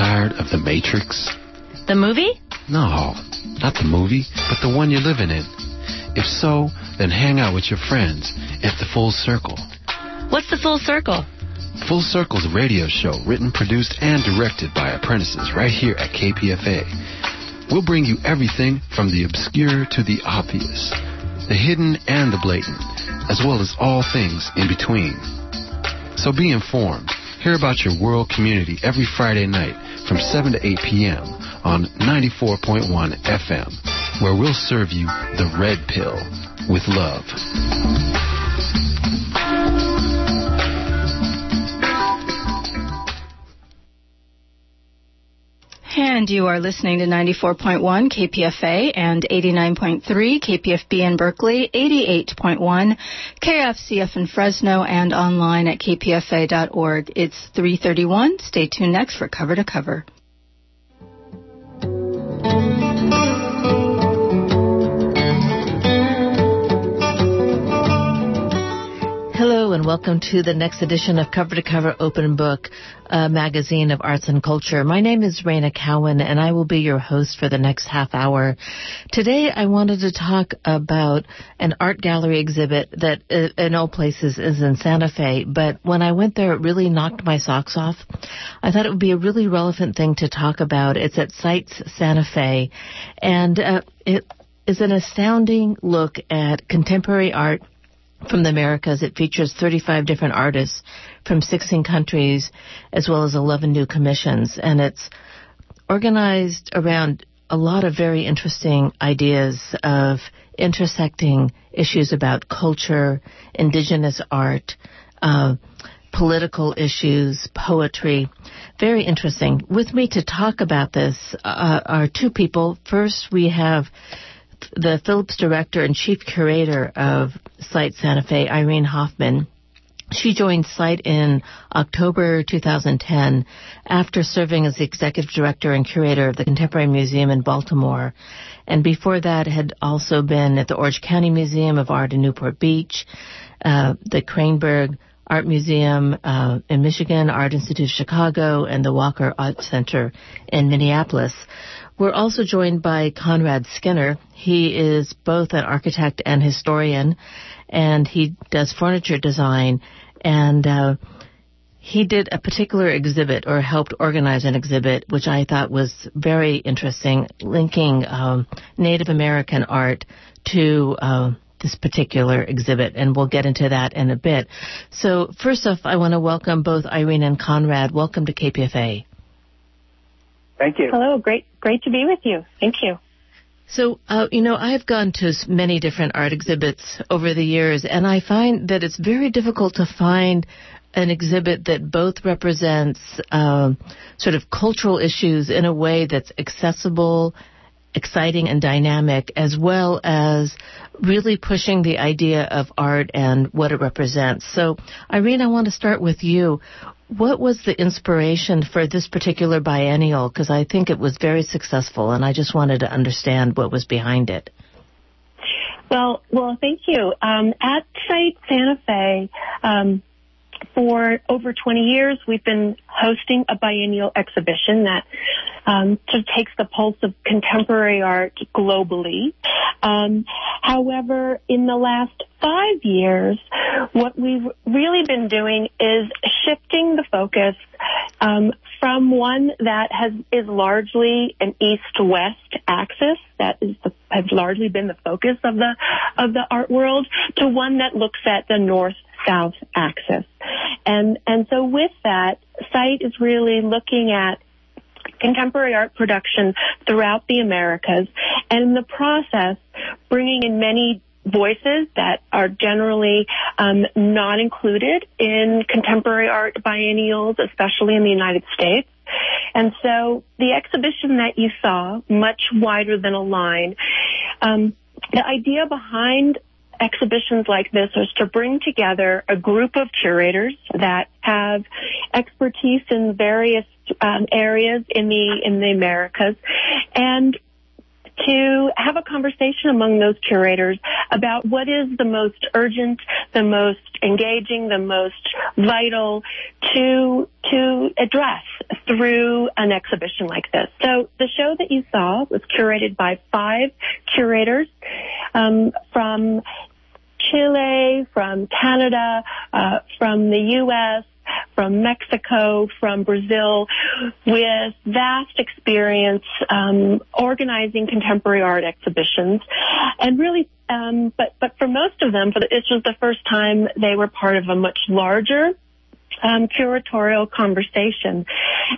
tired of The Matrix? The movie? No, not the movie, but the one you're living in. If so, then hang out with your friends at the Full Circle. What's the Full Circle? Full Circle's a radio show written, produced, and directed by apprentices right here at KPFA. We'll bring you everything from the obscure to the obvious, the hidden and the blatant, as well as all things in between. So be informed. Hear about your world community every Friday night from 7 to 8 p.m. on 94.1 FM, where we'll serve you the red pill with love. And you are listening to 94.1 KPFA and 89.3 KPFB in Berkeley, 88.1 KFCF in Fresno, and online at kpfa.org. It's 331. Stay tuned next for Cover to Cover. And welcome to the next edition of Cover to Cover Open Book, a magazine of arts and culture. My name is Reyna Cowan and I will be your host for the next half hour. Today I wanted to talk about an art gallery exhibit that uh, in all places is in Santa Fe, but when I went there it really knocked my socks off. I thought it would be a really relevant thing to talk about. It's at Sites Santa Fe and uh, it is an astounding look at contemporary art from the Americas. It features 35 different artists from 16 countries, as well as 11 new commissions. And it's organized around a lot of very interesting ideas of intersecting issues about culture, indigenous art, uh, political issues, poetry. Very interesting. With me to talk about this uh, are two people. First, we have the Phillips director and chief curator of Site Santa Fe, Irene Hofmann. She joined Site in October 2010 after serving as the executive director and curator of the Contemporary Museum in Baltimore. And before that had also been at the Orange County Museum of Art in Newport Beach, uh, the Cranbrook Art Museum uh, in Michigan, Art Institute of Chicago, and the Walker Art Center in Minneapolis. We're also joined by Conrad Skinner. He is both an architect and historian, and he does furniture design. And uh, he did a particular exhibit or helped organize an exhibit, which I thought was very interesting, linking um, Native American art to uh, this particular exhibit, and we'll get into that in a bit. So, first off, I want to welcome both Irene and Conrad. Welcome to KPFA. Thank you. Hello, great, great to be with you. Thank you. So, uh, you know, I've gone to many different art exhibits over the years, and I find that it's very difficult to find an exhibit that both represents um, sort of cultural issues in a way that's accessible, exciting, and dynamic, as well as really pushing the idea of art and what it represents. So, Irene, I want to start with you. What was the inspiration for this particular biennial? Because I think it was very successful, and I just wanted to understand what was behind it. Well, well, thank you. Um, at Site Santa Fe, um, for over 20 years, we've been hosting a biennial exhibition that um, sort of takes the pulse of contemporary art globally. Um, however, in the last five years, what we've really been doing is shifting the focus um, from one that has is largely an east-west axis that is the, has largely been the focus of the of the art world to one that looks at the north south axis. And, and so with that, SITE is really looking at contemporary art production throughout the Americas and in the process bringing in many voices that are generally um, not included in contemporary art biennials, especially in the United States. And so the exhibition that you saw, much wider than a line, um, the idea behind exhibitions like this is to bring together a group of curators that have expertise in various um, areas in the in the Americas and to have a conversation among those curators about what is the most urgent, the most engaging, the most vital to to address through an exhibition like this. So the show that you saw was curated by five curators um, from Chile, from Canada, uh, from the U.S., from Mexico, from Brazil, with vast experience um, organizing contemporary art exhibitions, and really, um, but but for most of them, for the, this was the first time they were part of a much larger um, curatorial conversation.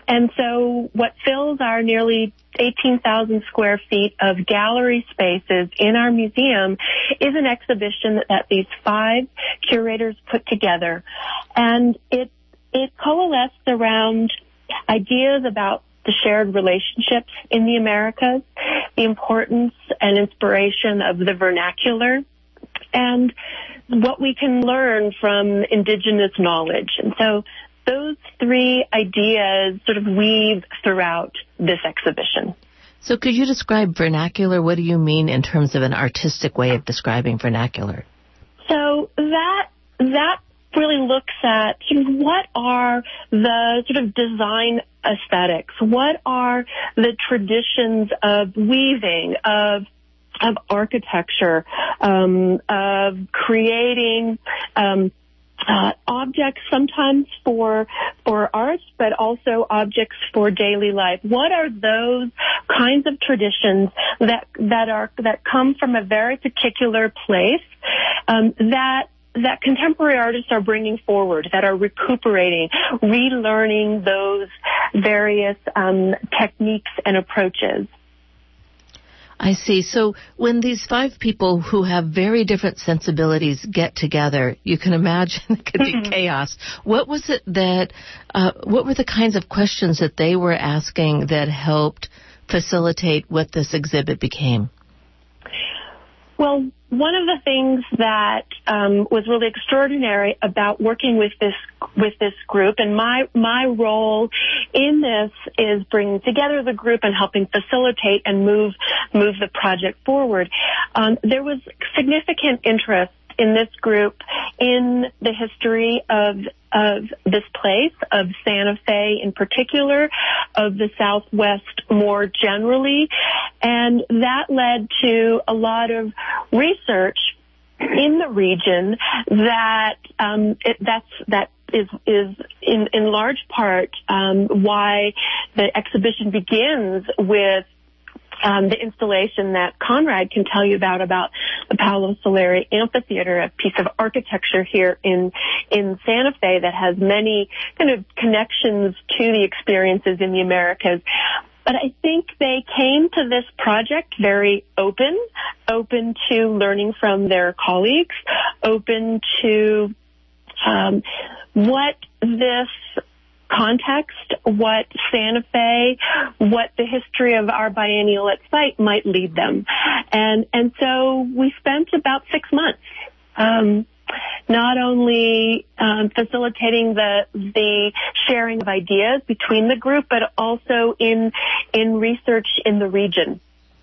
And so what fills our nearly 18,000 square feet of gallery spaces in our museum is an exhibition that, that these five curators put together. And it, it coalesced around ideas about the shared relationships in the Americas, the importance and inspiration of the vernacular, and what we can learn from indigenous knowledge. And so those three ideas sort of weave throughout this exhibition. So could you describe vernacular? What do you mean in terms of an artistic way of describing vernacular? So that that really looks at what are the sort of design aesthetics? What are the traditions of weaving, of of architecture, um, of creating um, uh, objects sometimes for for art, but also objects for daily life. What are those kinds of traditions that that are that come from a very particular place um, that that contemporary artists are bringing forward, that are recuperating, relearning those various um, techniques and approaches. I see. So when these five people who have very different sensibilities get together, you can imagine it could be mm-hmm. chaos. What was it that, uh, what were the kinds of questions that they were asking that helped facilitate what this exhibit became? Well, one of the things that um, was really extraordinary about working with this with this group, and my my role in this is bringing together the group and helping facilitate and move move the project forward. Um, there was significant interest in this group in the history of of this place, of Santa Fe in particular, of the Southwest more generally, and that led to a lot of research in the region that um, it, that's that is is in in large part um, why the exhibition begins with um, the installation that Conrad can tell you about about the Paolo Soleri Amphitheater, a piece of architecture here in in Santa Fe that has many kind of connections to the experiences in the Americas. But I think they came to this project very open, open to learning from their colleagues, open to um, what this context, what Santa Fe, what the history of our biennial at site might lead them. And, and so we spent about six months, um, not only um, facilitating the the sharing of ideas between the group, but also in in research in the region.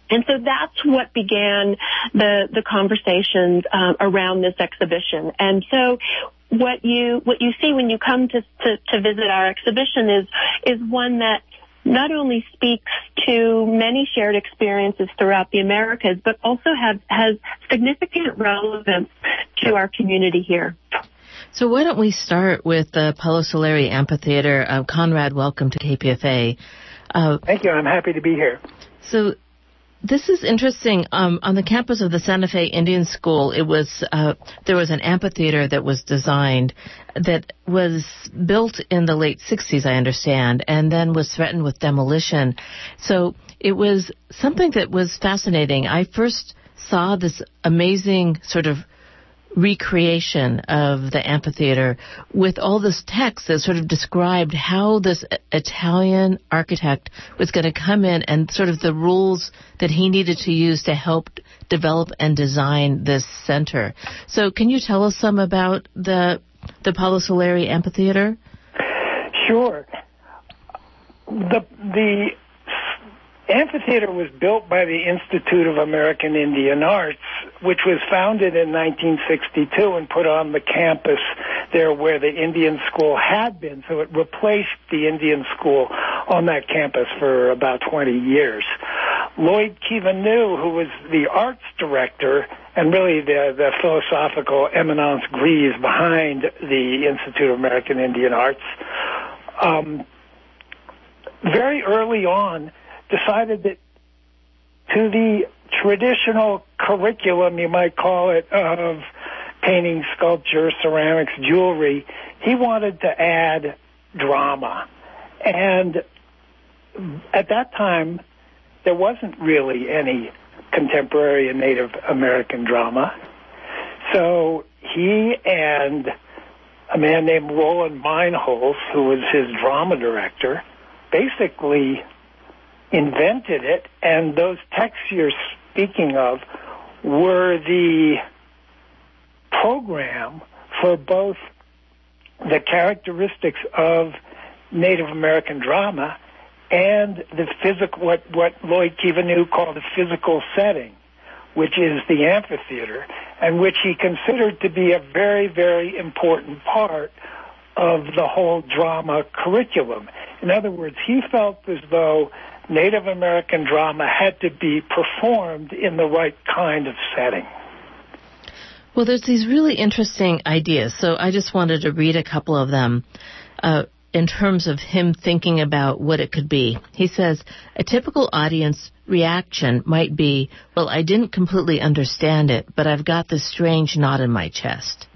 And so that's what began the the conversations um, around this exhibition. And so what you what you see when you come to, to, to visit our exhibition is is one that not only speaks to many shared experiences throughout the Americas, but also have, has significant relevance to our community here. So why don't we start with the Paolo Soleri Amphitheater? Uh, Conrad, welcome to KPFA. Uh, Thank you. I'm happy to be here. So this is interesting. Um, on the campus of the Santa Fe Indian School, it was uh, there was an amphitheater that was designed that was built in the late 60s, I understand, and then was threatened with demolition. So it was something that was fascinating. I first saw this amazing sort of recreation of the amphitheater with all this text that sort of described how this Italian architect was going to come in and sort of the rules that he needed to use to help develop and design this center. So can you tell us some about the the Paolo Amphitheater? Sure. The the amphitheater was built by the Institute of American Indian Arts, which was founded in 1962 and put on the campus there where the Indian school had been. So it replaced the Indian school on that campus for about 20 years. Lloyd Kiva New, who was the arts director and really the, the philosophical eminence grise behind the Institute of American Indian Arts, um, very early on decided that to the traditional curriculum, you might call it, of painting, sculpture, ceramics, jewelry, he wanted to add drama. And at that time, there wasn't really any contemporary and Native American drama. So he and a man named Rolland Meinholtz, who was his drama director, basically invented it, and those texts you're speaking of were the program for both the characteristics of Native American drama and the physical, what, what Lloyd Kiva New called the physical setting, which is the amphitheater, and which he considered to be a very, very important part of the whole drama curriculum. In other words, he felt as though Native American drama had to be performed in the right kind of setting. Well, there's these really interesting ideas. So I just wanted to read a couple of them. Uh, in terms of him thinking about what it could be. He says a typical audience reaction might be, well, I didn't completely understand it, but I've got this strange knot in my chest.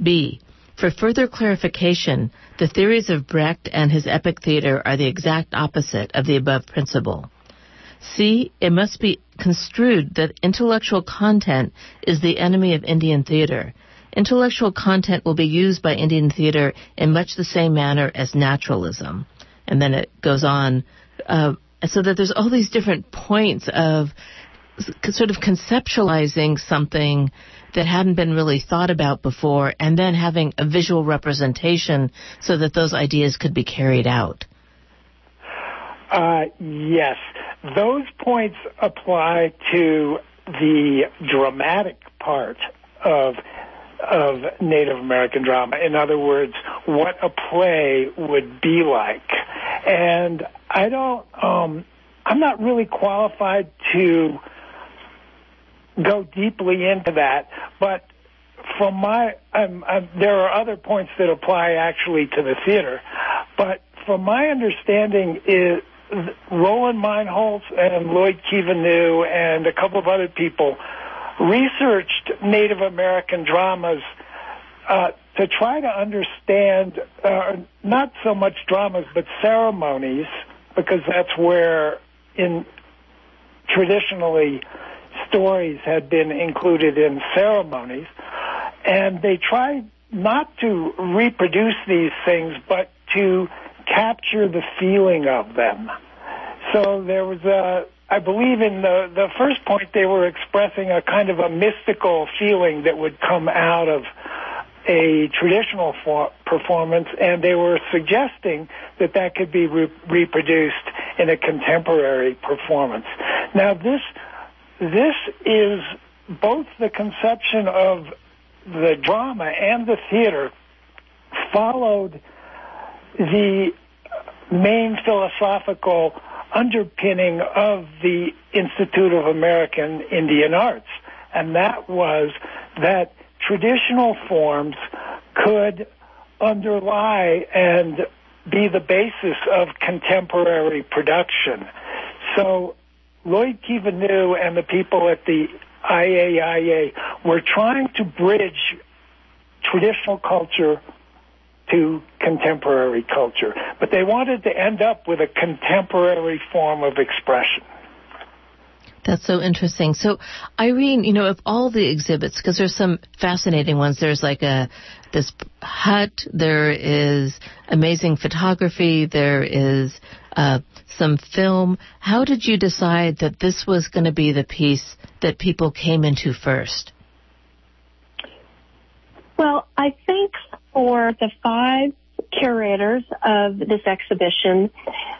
B. For further clarification, the theories of Brecht and his epic theater are the exact opposite of the above principle. See, It must be construed that intellectual content is the enemy of Indian theater. Intellectual content will be used by Indian theater in much the same manner as naturalism. And then it goes on, uh, so that there's all these different points of sort of conceptualizing something that hadn't been really thought about before and then having a visual representation so that those ideas could be carried out. Uh, yes. Those points apply to the dramatic part of of Native American drama. In other words, what a play would be like. And I don't, um, I'm not really qualified to go deeply into that, but from my, I'm, I'm, there are other points that apply actually to the theater, but from my understanding is Rolland Meinholtz and Lloyd Kiva New and a couple of other people researched Native American dramas uh, to try to understand uh, not so much dramas but ceremonies, because that's where in traditionally stories had been included in ceremonies, and they tried not to reproduce these things, but to capture the feeling of them. So there was a, I believe in the, the first point they were expressing a kind of a mystical feeling that would come out of a traditional for, performance, and they were suggesting that that could be re- reproduced in a contemporary performance. Now, this this is both the conception of the drama and the theater followed the main philosophical underpinning of the Institute of American Indian Arts, and that was that traditional forms could underlie and be the basis of contemporary production. So Lloyd Kiva New and the people at the IAIA were trying to bridge traditional culture to contemporary culture, but they wanted to end up with a contemporary form of expression. That's so interesting. So, Irene, you know, of all the exhibits, because there's some fascinating ones. There's like a this hut. There is amazing photography. There is uh, some film. How did you decide that this was going to be the piece that people came into first? Well, I think for the five curators of this exhibition,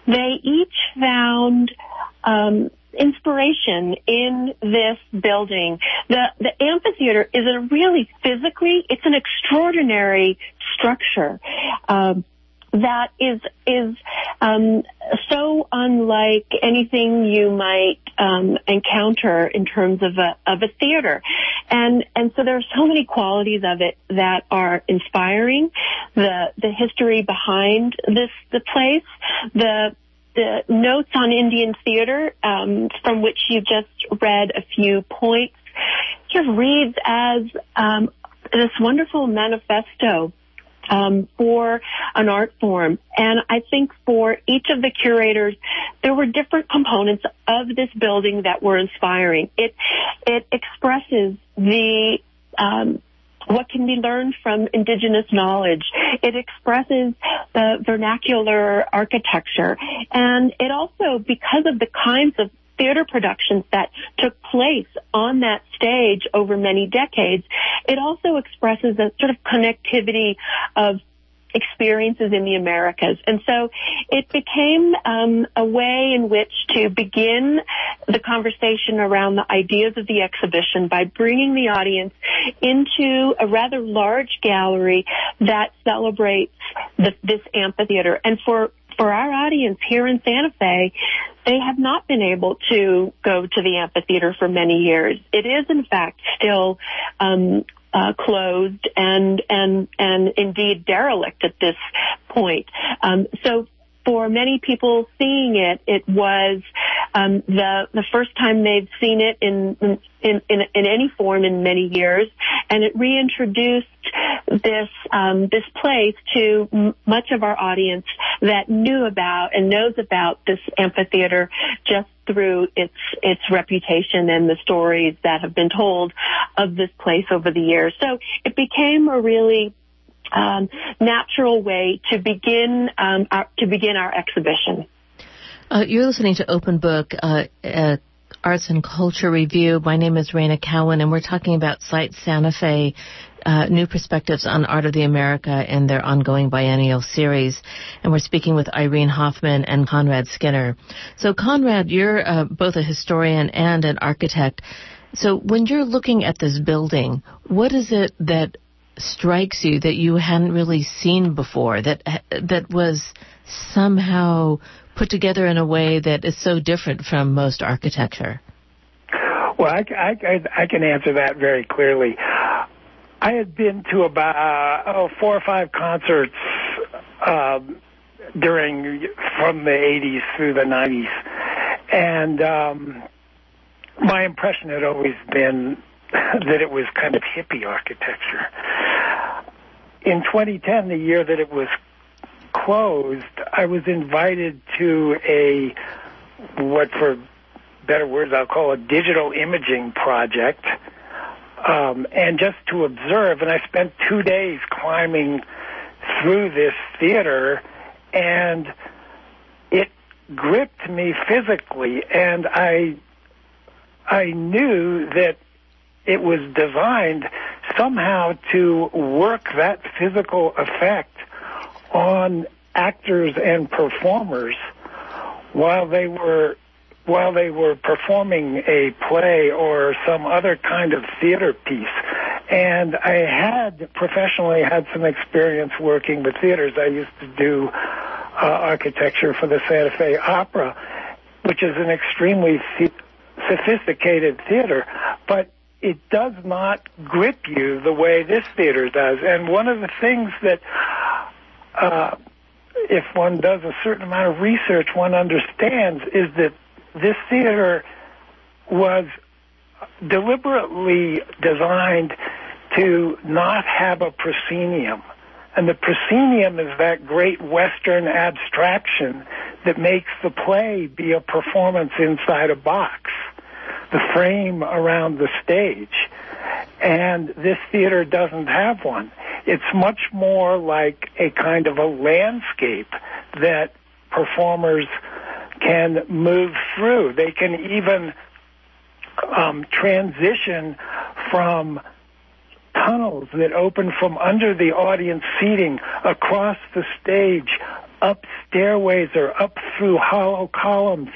they each found um, inspiration in this building. The the amphitheater is a really physically, it's an extraordinary structure. Um, that is is um, so unlike anything you might um, encounter in terms of a of a theater, and and so there are so many qualities of it that are inspiring. The the history behind this the place, the the notes on Indian theater, um, from which you just read a few points, just reads as um, this wonderful manifesto um, for an art form. And I think for each of the curators, there were different components of this building that were inspiring. It it expresses the um, what can be learned from indigenous knowledge. It expresses the vernacular architecture. And it also, because of the kinds of theater productions that took place on that stage over many decades, it also expresses a sort of connectivity of experiences in the Americas. And so it became um, a way in which to begin the conversation around the ideas of the exhibition by bringing the audience into a rather large gallery that celebrates the, this amphitheater. And for for our audience here in Santa Fe, they have not been able to go to the amphitheater for many years. It is, in fact, still um, uh, closed and and and indeed derelict at this point. Um, so for many people seeing it, it was um, the the first time they've seen it in, in in in any form in many years, and it reintroduced this um, this place to m- much of our audience that knew about and knows about this amphitheater just through its its reputation and the stories that have been told of this place over the years. So it became a really um, natural way to begin um, our, to begin our exhibition. Uh, you're listening to Open Book. Uh, uh, Arts and Culture Review. My name is Reyna Cowan, and we're talking about Site Santa Fe, uh, new perspectives on Art of the America and their ongoing biennial series. And we're speaking with Irene Hofmann and Conrad Skinner. So, Conrad, you're uh, both a historian and an architect. So, when you're looking at this building, what is it that strikes you that you hadn't really seen before that that was somehow put together in a way that is so different from most architecture? Well, I, I, I can answer that very clearly. I had been to about uh, oh, four or five concerts um, during from the 80s through the 90s, and um, my impression had always been that it was kind of hippie architecture. In 2010, the year that it was closed, I was invited to a, what for better words I'll call a digital imaging project, um, and just to observe. And I spent two days climbing through this theater, and it gripped me physically, and I I knew that it was designed somehow to work that physical effect on actors and performers while they were while they were performing a play or some other kind of theater piece. And I had professionally had some experience working with theaters. I used to do uh, architecture for the Santa Fe Opera, which is an extremely sophisticated theater, but it does not grip you the way this theater does. And one of the things that, uh, if one does a certain amount of research, one understands is that this theater was deliberately designed to not have a proscenium. And the proscenium is that great Western abstraction that makes the play be a performance inside a box the frame around the stage. And this theater doesn't have one. It's much more like a kind of a landscape that performers can move through. They can even um, transition from tunnels that open from under the audience seating across the stage, up stairways or up through hollow columns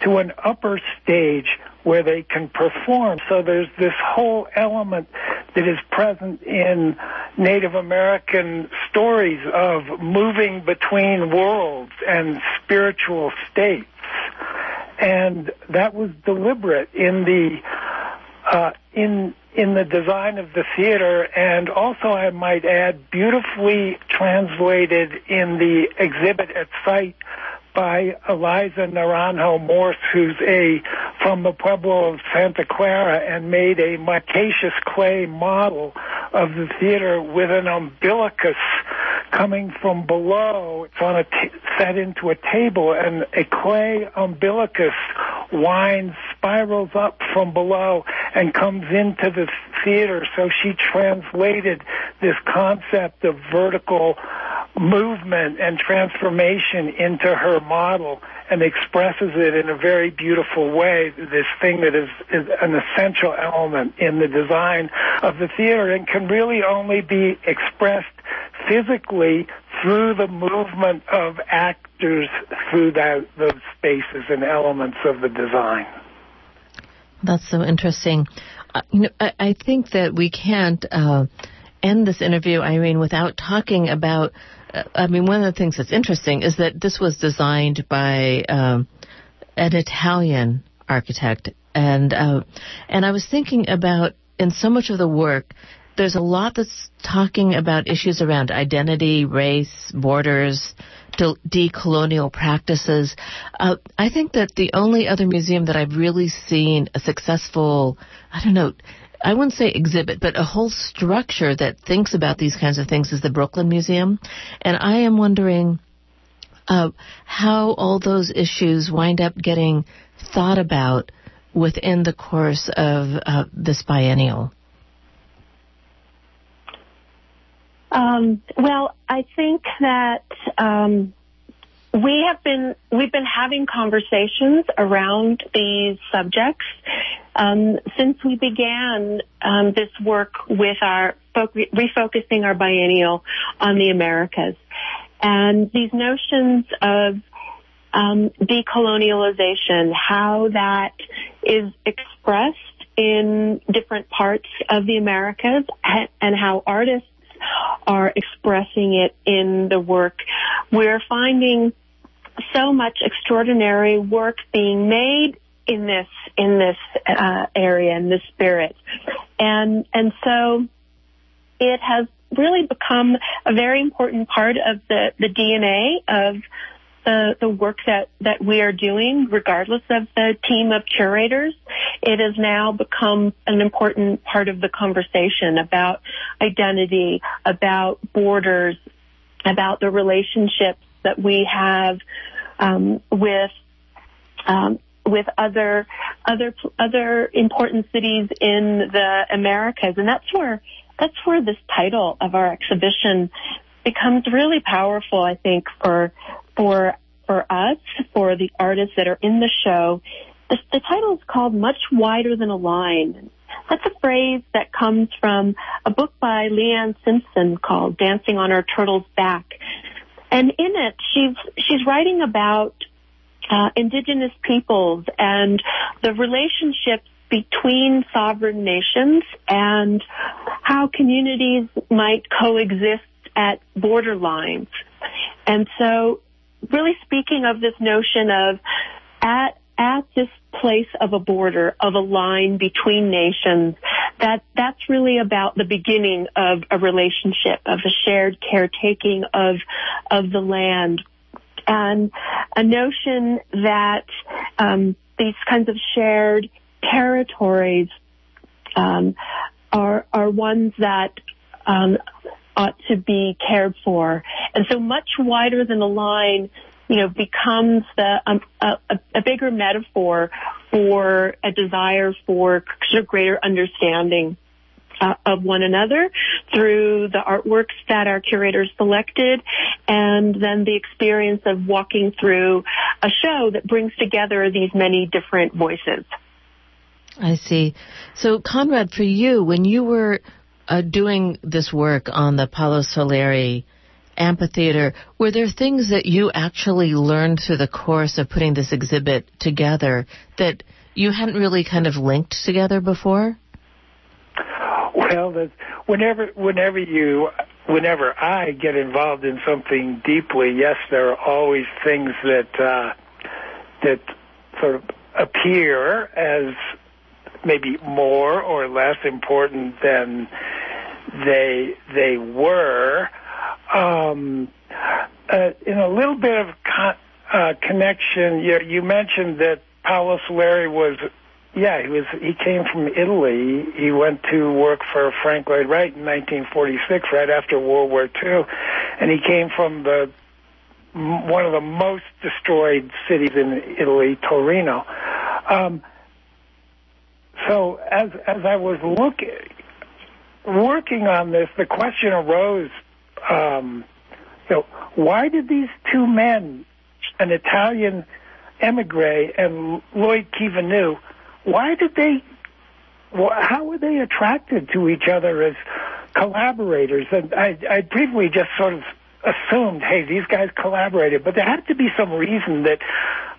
to an upper stage where they can perform. So there's this whole element that is present in Native American stories of moving between worlds and spiritual states. And that was deliberate in the uh, in in the design of the theater, and also I might add, beautifully translated in the exhibit at site by Eliza Naranjo Morse, who's a from the Pueblo of Santa Clara, and made a micaceous clay model of the theater with an umbilicus coming from below. It's on a t- set into a table, and a clay umbilicus winds, spirals up from below, and comes into the theater. So she translated this concept of vertical movement and transformation into her model and expresses it in a very beautiful way, this thing that is, is an essential element in the design of the theater and can really only be expressed physically through the movement of actors through that, those spaces and elements of the design. That's so interesting. Uh, you know, I, I, think that we can't uh, end this interview, Irene, without talking about I mean, one of the things that's interesting is that this was designed by um, an Italian architect, and uh, and I was thinking about in so much of the work, there's a lot that's talking about issues around identity, race, borders, decolonial practices. Uh, I think that the only other museum that I've really seen a successful, I don't know, I wouldn't say exhibit, but a whole structure that thinks about these kinds of things is the Brooklyn Museum. And I am wondering uh, how all those issues wind up getting thought about within the course of uh, this biennial. Um, well, I think that um, we have been we've been having conversations around these subjects um, since we began um, this work with our refocusing our biennial on the Americas, and these notions of um, decolonialization, how that is expressed in different parts of the Americas, and how artists are expressing it in the work. We're finding so much extraordinary work being made in this in this uh, area in this spirit, and and so it has really become a very important part of the the DNA of the, the work that, that we are doing, regardless of the team of curators, it has now become an important part of the conversation about identity, about borders, about the relationships that we have um, with um, with other other other important cities in the Americas, and that's where that's where this title of our exhibition becomes really powerful. I think for for for us, for the artists that are in the show. The, the title is called "Much Wider Than a Line." That's a phrase that comes from a book by Leanne Simpson called "Dancing on Our Turtle's Back." And in it, she's she's writing about uh, indigenous peoples and the relationships between sovereign nations and how communities might coexist at borderlines. And so, really speaking of this notion of at at this place of a border, of a line between nations, that that's really about the beginning of a relationship, of a shared caretaking of of the land, and a notion that um, these kinds of shared territories um, are are ones that um, ought to be cared for, and so much wider than a line you know, becomes the um, a, a, bigger metaphor for a desire for sort of greater understanding uh, of one another through the artworks that our curators selected and then the experience of walking through a show that brings together these many different voices. I see. So, Conrad, for you, when you were uh, doing this work on the Paolo Soleri amphitheater. Were there things that you actually learned through the course of putting this exhibit together that you hadn't really kind of linked together before? Well, whenever whenever you whenever I get involved in something deeply, yes, there are always things that uh, that sort of appear as maybe more or less important than they they were. Um, uh, in a little bit of con- uh, connection, you, you mentioned that Paolo Soleri was, yeah, he was. He came from Italy. He went to work for Frank Lloyd Wright in 1946, right after World War II, and he came from the one of the most destroyed cities in Italy, Torino. Um, so as as I was looking working on this, the question arose, um, you know, why did these two men, an Italian emigre and Lloyd Kiva New, why did they, how were they attracted to each other as collaborators? And I, I briefly just sort of assumed, hey, these guys collaborated, but there had to be some reason that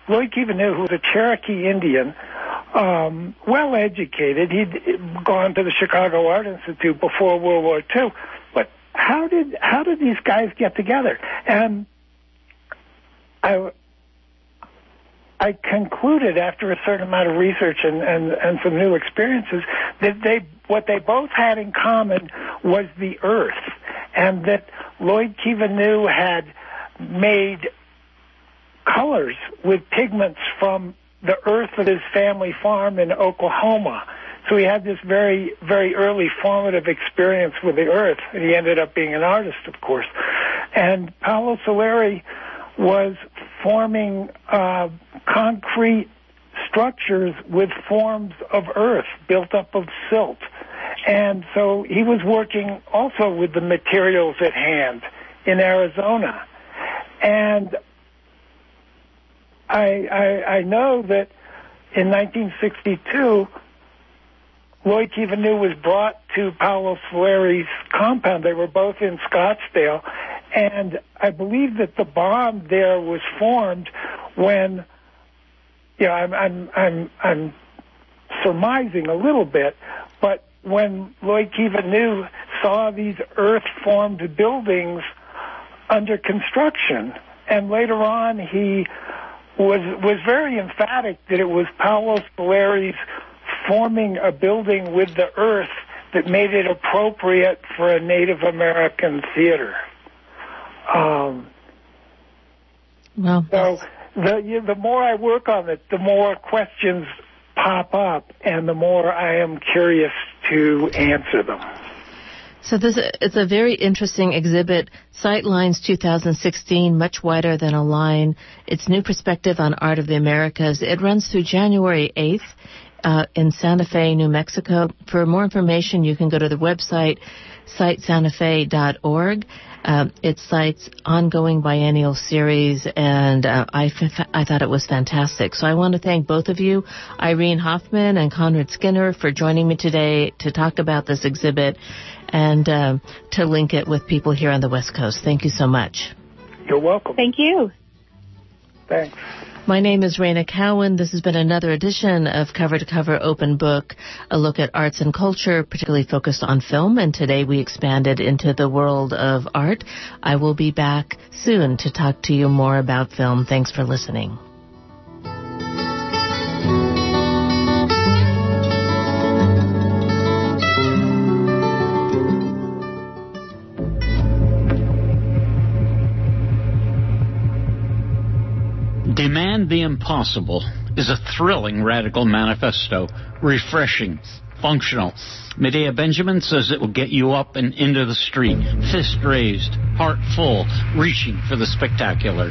Lloyd Kiva New, who was a Cherokee Indian, um, well educated. He'd gone to the Chicago Art Institute before World War II. How did how did these guys get together? And I I concluded after a certain amount of research and, and, and some new experiences that they what they both had in common was the earth, and that Lloyd Kiva New had made colors with pigments from the earth of his family farm in Oklahoma. So he had this very, very early formative experience with the earth, and he ended up being an artist, of course. And Paolo Soleri was forming uh, concrete structures with forms of earth built up of silt. And so he was working also with the materials at hand in Arizona. And I, I, I know that in 1962, Lloyd Kiva New was brought to Paolo Soleri's compound. They were both in Scottsdale. And I believe that the bond there was formed when, you know, I'm, I'm, I'm, I'm surmising a little bit, but when Lloyd Kiva New saw these earth-formed buildings under construction, and later on he was was very emphatic that it was Paolo Soleri's forming a building with the earth that made it appropriate for a Native American theater. Um, well, so the you know, the more I work on it, the more questions pop up, and the more I am curious to answer them. So this it's a very interesting exhibit. SITElines 2016, much wider than a line. It's new perspective on art of the Americas. It runs through January 8th. Uh, in Santa Fe, New Mexico. For more information, you can go to the website sitesantafe.org. Uh, it cites ongoing biennial series, and uh, I, f- I thought it was fantastic. So I want to thank both of you, Irene Hofmann and Conrad Skinner, for joining me today to talk about this exhibit and uh, to link it with people here on the West Coast. Thank you so much. You're welcome. Thank you. Thanks. My name is Reyna Cowan. This has been another edition of Cover to Cover Open Book, a look at arts and culture, particularly focused on film. And today we expanded into the world of art. I will be back soon to talk to you more about film. Thanks for listening. The Impossible is a thrilling radical manifesto, refreshing, functional. Medea Benjamin says it will get you up and into the street, fist raised, heart full, reaching for the spectacular.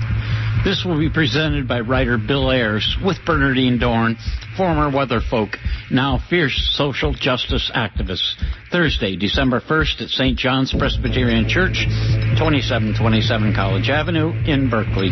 This will be presented by writer Bill Ayers with Bernardine Dohrn, former weatherfolk, now fierce social justice activists. Thursday, December 1st at St. John's Presbyterian Church, 2727 College Avenue in Berkeley.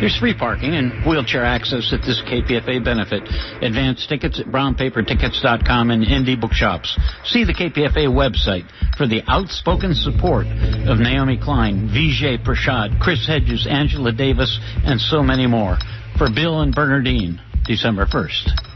There's free parking and wheelchair access at this KPFA benefit. Advance tickets at brownpapertickets.com and indie bookshops. See the KPFA website for the outspoken support of Naomi Klein, Vijay Prashad, Chris Hedges, Angela Davis, and so many more. For Bill and Bernardine, December 1st.